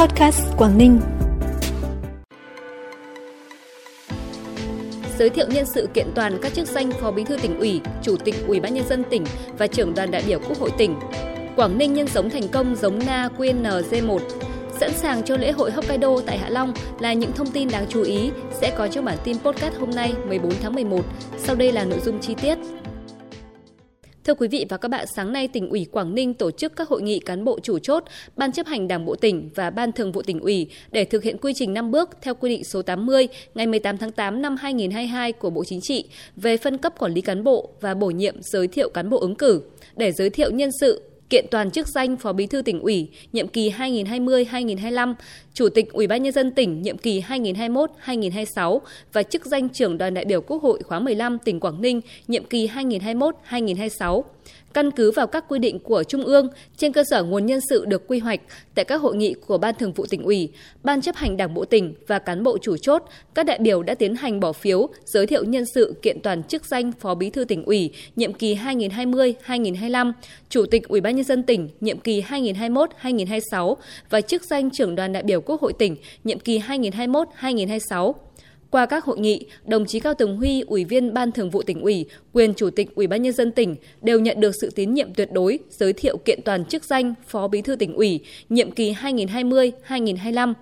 Podcast Quảng Ninh. Giới thiệu nhân sự kiện toàn các chức danh Phó Bí thư tỉnh ủy, Chủ tịch Ủy ban nhân dân tỉnh và trưởng đoàn đại biểu Quốc hội tỉnh. Quảng Ninh nhân giống thành công giống na QNZ1 sẵn sàng cho lễ hội Hokkaido tại Hạ Long là những thông tin đáng chú ý sẽ có trong bản tin podcast hôm nay 14 tháng 11. Sau đây là nội dung chi tiết. Thưa quý vị và các bạn, sáng nay tỉnh ủy Quảng Ninh tổ chức các hội nghị cán bộ chủ chốt, ban chấp hành Đảng bộ tỉnh và ban thường vụ tỉnh ủy để thực hiện quy trình 5 bước theo quy định số 80 ngày 18 tháng 8 năm 2022 của Bộ Chính trị về phân cấp quản lý cán bộ và bổ nhiệm giới thiệu cán bộ ứng cử. Để giới thiệu nhân sự kiện toàn chức danh Phó Bí thư tỉnh ủy nhiệm kỳ 2020-2025, Chủ tịch Ủy ban nhân dân tỉnh nhiệm kỳ 2021-2026 và chức danh trưởng đoàn đại biểu Quốc hội khóa 15 tỉnh Quảng Ninh nhiệm kỳ 2021-2026 căn cứ vào các quy định của Trung ương trên cơ sở nguồn nhân sự được quy hoạch tại các hội nghị của Ban Thường vụ tỉnh ủy, Ban chấp hành Đảng bộ tỉnh và cán bộ chủ chốt, các đại biểu đã tiến hành bỏ phiếu giới thiệu nhân sự kiện toàn chức danh Phó Bí thư tỉnh ủy nhiệm kỳ 2020-2025, Chủ tịch Ủy ban nhân dân tỉnh nhiệm kỳ 2021-2026 và chức danh trưởng đoàn đại biểu Quốc hội tỉnh nhiệm kỳ 2021-2026. Qua các hội nghị, đồng chí Cao Tường Huy, Ủy viên Ban Thường vụ tỉnh ủy, quyền Chủ tịch Ủy ban nhân dân tỉnh đều nhận được sự tín nhiệm tuyệt đối giới thiệu kiện toàn chức danh Phó Bí thư tỉnh ủy nhiệm kỳ 2020-2025.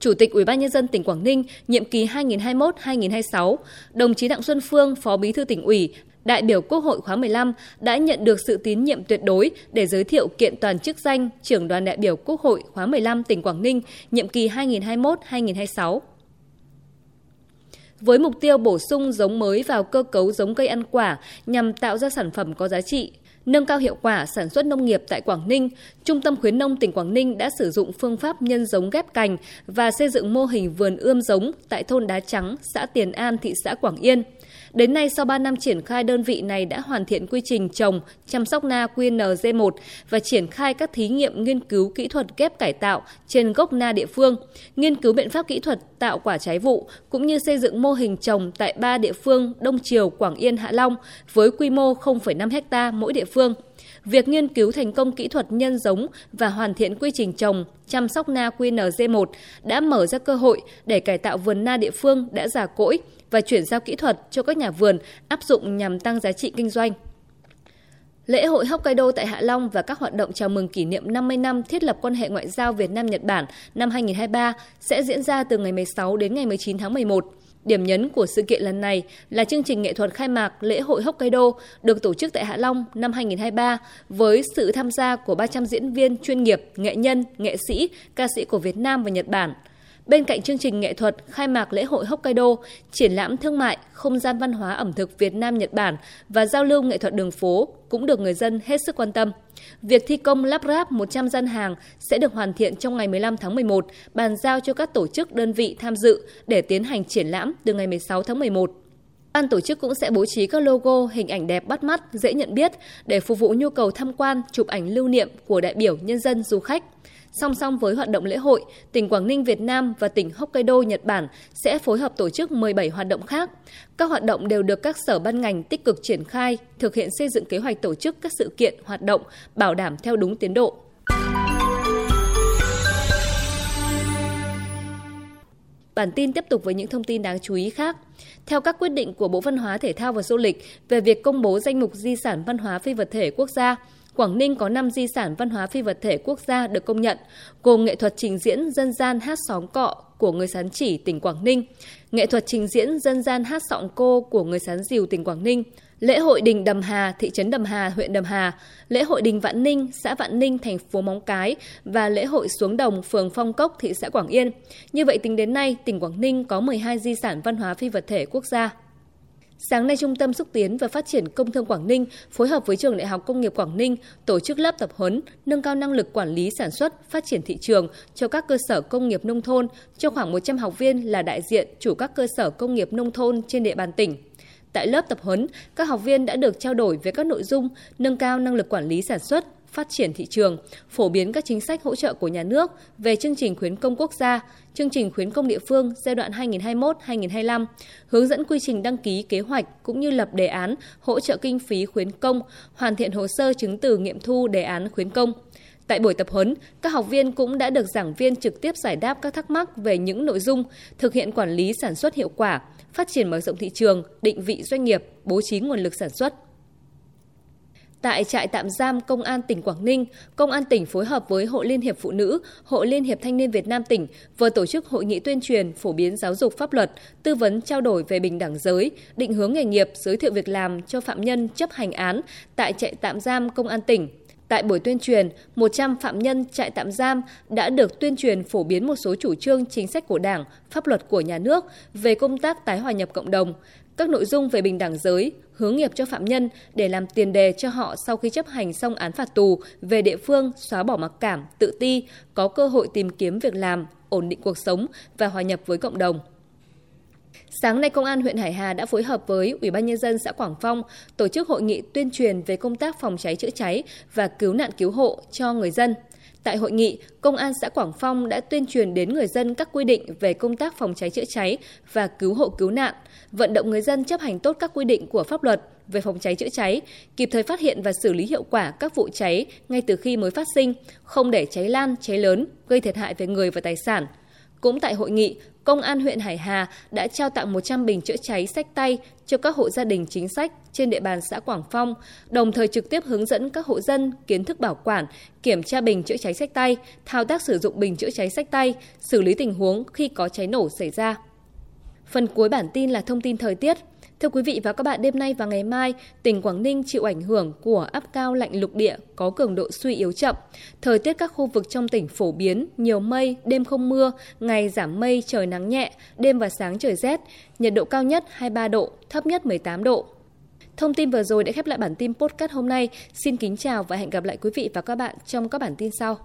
Chủ tịch Ủy ban nhân dân tỉnh Quảng Ninh nhiệm kỳ 2021-2026, đồng chí Đặng Xuân Phương, Phó Bí thư tỉnh ủy, đại biểu Quốc hội khóa 15 đã nhận được sự tín nhiệm tuyệt đối để giới thiệu kiện toàn chức danh trưởng đoàn đại biểu Quốc hội khóa 15 tỉnh Quảng Ninh nhiệm kỳ 2021-2026 với mục tiêu bổ sung giống mới vào cơ cấu giống cây ăn quả nhằm tạo ra sản phẩm có giá trị, nâng cao hiệu quả sản xuất nông nghiệp tại Quảng Ninh, Trung tâm khuyến nông tỉnh Quảng Ninh đã sử dụng phương pháp nhân giống ghép cành và xây dựng mô hình vườn ươm giống tại thôn Đá Trắng, xã Tiền An, thị xã Quảng Yên. Đến nay, sau 3 năm triển khai, đơn vị này đã hoàn thiện quy trình trồng, chăm sóc na QNZ1 và triển khai các thí nghiệm nghiên cứu kỹ thuật ghép cải tạo trên gốc na địa phương, nghiên cứu biện pháp kỹ thuật tạo quả trái vụ, cũng như xây dựng mô hình trồng tại ba địa phương Đông Triều, Quảng Yên, Hạ Long với quy mô 0,5 ha mỗi địa phương. Việc nghiên cứu thành công kỹ thuật nhân giống và hoàn thiện quy trình trồng, chăm sóc na QNZ1 đã mở ra cơ hội để cải tạo vườn na địa phương đã già cỗi và chuyển giao kỹ thuật cho các nhà vườn áp dụng nhằm tăng giá trị kinh doanh. Lễ hội Hokkaido tại Hạ Long và các hoạt động chào mừng kỷ niệm 50 năm thiết lập quan hệ ngoại giao Việt Nam Nhật Bản năm 2023 sẽ diễn ra từ ngày 16 đến ngày 19 tháng 11. Điểm nhấn của sự kiện lần này là chương trình nghệ thuật khai mạc lễ hội Hokkaido được tổ chức tại Hạ Long năm 2023 với sự tham gia của 300 diễn viên chuyên nghiệp, nghệ nhân, nghệ sĩ, ca sĩ của Việt Nam và Nhật Bản. Bên cạnh chương trình nghệ thuật khai mạc lễ hội Hokkaido, triển lãm thương mại, không gian văn hóa ẩm thực Việt Nam Nhật Bản và giao lưu nghệ thuật đường phố cũng được người dân hết sức quan tâm. Việc thi công lắp ráp 100 gian hàng sẽ được hoàn thiện trong ngày 15 tháng 11, bàn giao cho các tổ chức đơn vị tham dự để tiến hành triển lãm từ ngày 16 tháng 11. Ban tổ chức cũng sẽ bố trí các logo, hình ảnh đẹp bắt mắt, dễ nhận biết để phục vụ nhu cầu tham quan, chụp ảnh lưu niệm của đại biểu nhân dân du khách. Song song với hoạt động lễ hội, tỉnh Quảng Ninh Việt Nam và tỉnh Hokkaido Nhật Bản sẽ phối hợp tổ chức 17 hoạt động khác. Các hoạt động đều được các sở ban ngành tích cực triển khai, thực hiện xây dựng kế hoạch tổ chức các sự kiện, hoạt động, bảo đảm theo đúng tiến độ. Bản tin tiếp tục với những thông tin đáng chú ý khác. Theo các quyết định của Bộ Văn hóa Thể thao và Du lịch về việc công bố danh mục di sản văn hóa phi vật thể quốc gia, Quảng Ninh có 5 di sản văn hóa phi vật thể quốc gia được công nhận, gồm nghệ thuật trình diễn dân gian hát sóng cọ của người Sán Chỉ, tỉnh Quảng Ninh, nghệ thuật trình diễn dân gian hát sọng cô của người Sán Diều, tỉnh Quảng Ninh, lễ hội đình Đầm Hà, thị trấn Đầm Hà, huyện Đầm Hà, lễ hội đình Vạn Ninh, xã Vạn Ninh, thành phố Móng Cái và lễ hội xuống đồng, phường Phong Cốc, thị xã Quảng Yên. Như vậy tính đến nay, tỉnh Quảng Ninh có 12 di sản văn hóa phi vật thể quốc gia. Sáng nay, Trung tâm Xúc tiến và Phát triển Công thương Quảng Ninh phối hợp với Trường Đại học Công nghiệp Quảng Ninh tổ chức lớp tập huấn nâng cao năng lực quản lý sản xuất, phát triển thị trường cho các cơ sở công nghiệp nông thôn cho khoảng 100 học viên là đại diện chủ các cơ sở công nghiệp nông thôn trên địa bàn tỉnh. Tại lớp tập huấn, các học viên đã được trao đổi về các nội dung nâng cao năng lực quản lý sản xuất, phát triển thị trường, phổ biến các chính sách hỗ trợ của nhà nước về chương trình khuyến công quốc gia, chương trình khuyến công địa phương giai đoạn 2021-2025, hướng dẫn quy trình đăng ký kế hoạch cũng như lập đề án hỗ trợ kinh phí khuyến công, hoàn thiện hồ sơ chứng từ nghiệm thu đề án khuyến công. Tại buổi tập huấn, các học viên cũng đã được giảng viên trực tiếp giải đáp các thắc mắc về những nội dung thực hiện quản lý sản xuất hiệu quả, phát triển mở rộng thị trường, định vị doanh nghiệp, bố trí nguồn lực sản xuất. Tại trại tạm giam Công an tỉnh Quảng Ninh, Công an tỉnh phối hợp với Hội Liên hiệp Phụ nữ, Hội Liên hiệp Thanh niên Việt Nam tỉnh vừa tổ chức hội nghị tuyên truyền, phổ biến giáo dục pháp luật, tư vấn trao đổi về bình đẳng giới, định hướng nghề nghiệp, giới thiệu việc làm cho phạm nhân chấp hành án tại trại tạm giam Công an tỉnh. Tại buổi tuyên truyền, 100 phạm nhân trại tạm giam đã được tuyên truyền phổ biến một số chủ trương chính sách của Đảng, pháp luật của nhà nước về công tác tái hòa nhập cộng đồng, các nội dung về bình đẳng giới, hướng nghiệp cho phạm nhân để làm tiền đề cho họ sau khi chấp hành xong án phạt tù về địa phương xóa bỏ mặc cảm, tự ti, có cơ hội tìm kiếm việc làm, ổn định cuộc sống và hòa nhập với cộng đồng. Sáng nay, Công an huyện Hải Hà đã phối hợp với Ủy ban Nhân dân xã Quảng Phong tổ chức hội nghị tuyên truyền về công tác phòng cháy chữa cháy và cứu nạn cứu hộ cho người dân. Tại hội nghị, Công an xã Quảng Phong đã tuyên truyền đến người dân các quy định về công tác phòng cháy chữa cháy và cứu hộ cứu nạn, vận động người dân chấp hành tốt các quy định của pháp luật về phòng cháy chữa cháy, kịp thời phát hiện và xử lý hiệu quả các vụ cháy ngay từ khi mới phát sinh, không để cháy lan, cháy lớn, gây thiệt hại về người và tài sản. Cũng tại hội nghị, Công an huyện Hải Hà đã trao tặng 100 bình chữa cháy sách tay cho các hộ gia đình chính sách trên địa bàn xã Quảng Phong, đồng thời trực tiếp hướng dẫn các hộ dân kiến thức bảo quản, kiểm tra bình chữa cháy sách tay, thao tác sử dụng bình chữa cháy sách tay, xử lý tình huống khi có cháy nổ xảy ra. Phần cuối bản tin là thông tin thời tiết. Thưa quý vị và các bạn, đêm nay và ngày mai, tỉnh Quảng Ninh chịu ảnh hưởng của áp cao lạnh lục địa có cường độ suy yếu chậm. Thời tiết các khu vực trong tỉnh phổ biến, nhiều mây, đêm không mưa, ngày giảm mây, trời nắng nhẹ, đêm và sáng trời rét, nhiệt độ cao nhất 23 độ, thấp nhất 18 độ. Thông tin vừa rồi đã khép lại bản tin podcast hôm nay. Xin kính chào và hẹn gặp lại quý vị và các bạn trong các bản tin sau.